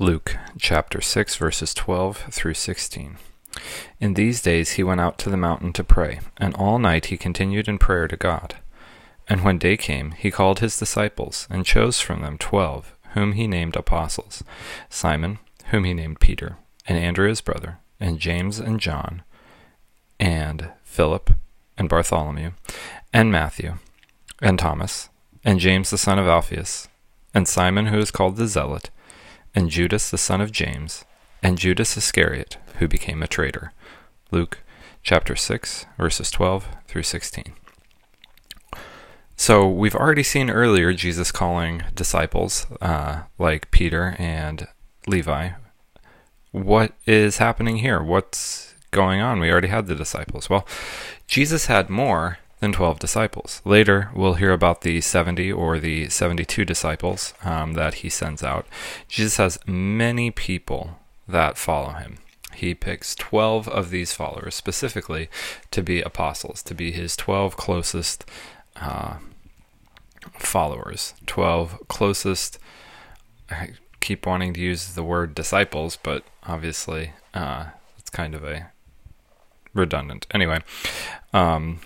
Luke chapter 6, verses 12 through 16. In these days he went out to the mountain to pray, and all night he continued in prayer to God. And when day came, he called his disciples, and chose from them twelve, whom he named apostles Simon, whom he named Peter, and Andrew his brother, and James and John, and Philip, and Bartholomew, and Matthew, and Thomas, and James the son of Alphaeus, and Simon who is called the Zealot and Judas the son of James, and Judas Iscariot, who became a traitor. Luke chapter 6, verses 12 through 16. So we've already seen earlier Jesus calling disciples uh, like Peter and Levi. What is happening here? What's going on? We already had the disciples. Well, Jesus had more than 12 disciples. Later, we'll hear about the 70 or the 72 disciples um, that he sends out. Jesus has many people that follow him. He picks 12 of these followers specifically to be apostles, to be his 12 closest uh, followers, 12 closest. I keep wanting to use the word disciples, but obviously uh, it's kind of a redundant. Anyway, um,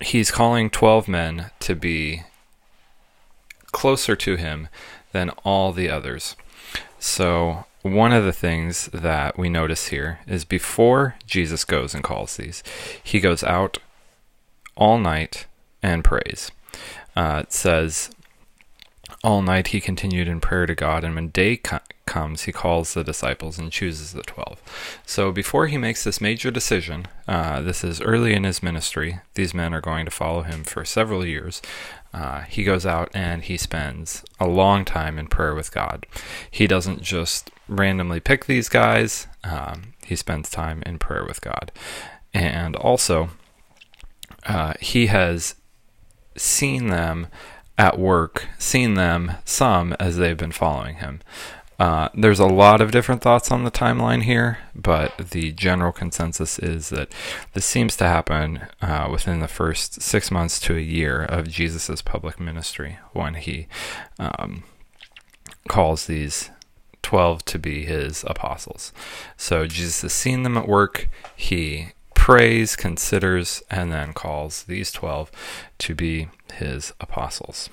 he's calling 12 men to be closer to him than all the others. So, one of the things that we notice here is before Jesus goes and calls these, he goes out all night and prays. Uh, it says, All night he continued in prayer to God, and when day comes, he calls the disciples and chooses the twelve. So before he makes this major decision, uh, this is early in his ministry, these men are going to follow him for several years. Uh, he goes out and he spends a long time in prayer with God. He doesn't just randomly pick these guys, um, he spends time in prayer with God. And also, uh, he has seen them at work, seen them some as they've been following him. Uh, there's a lot of different thoughts on the timeline here, but the general consensus is that this seems to happen uh, within the first six months to a year of Jesus' public ministry when he um, calls these 12 to be his apostles. So Jesus has seen them at work. He prays, considers, and then calls these 12 to be his apostles.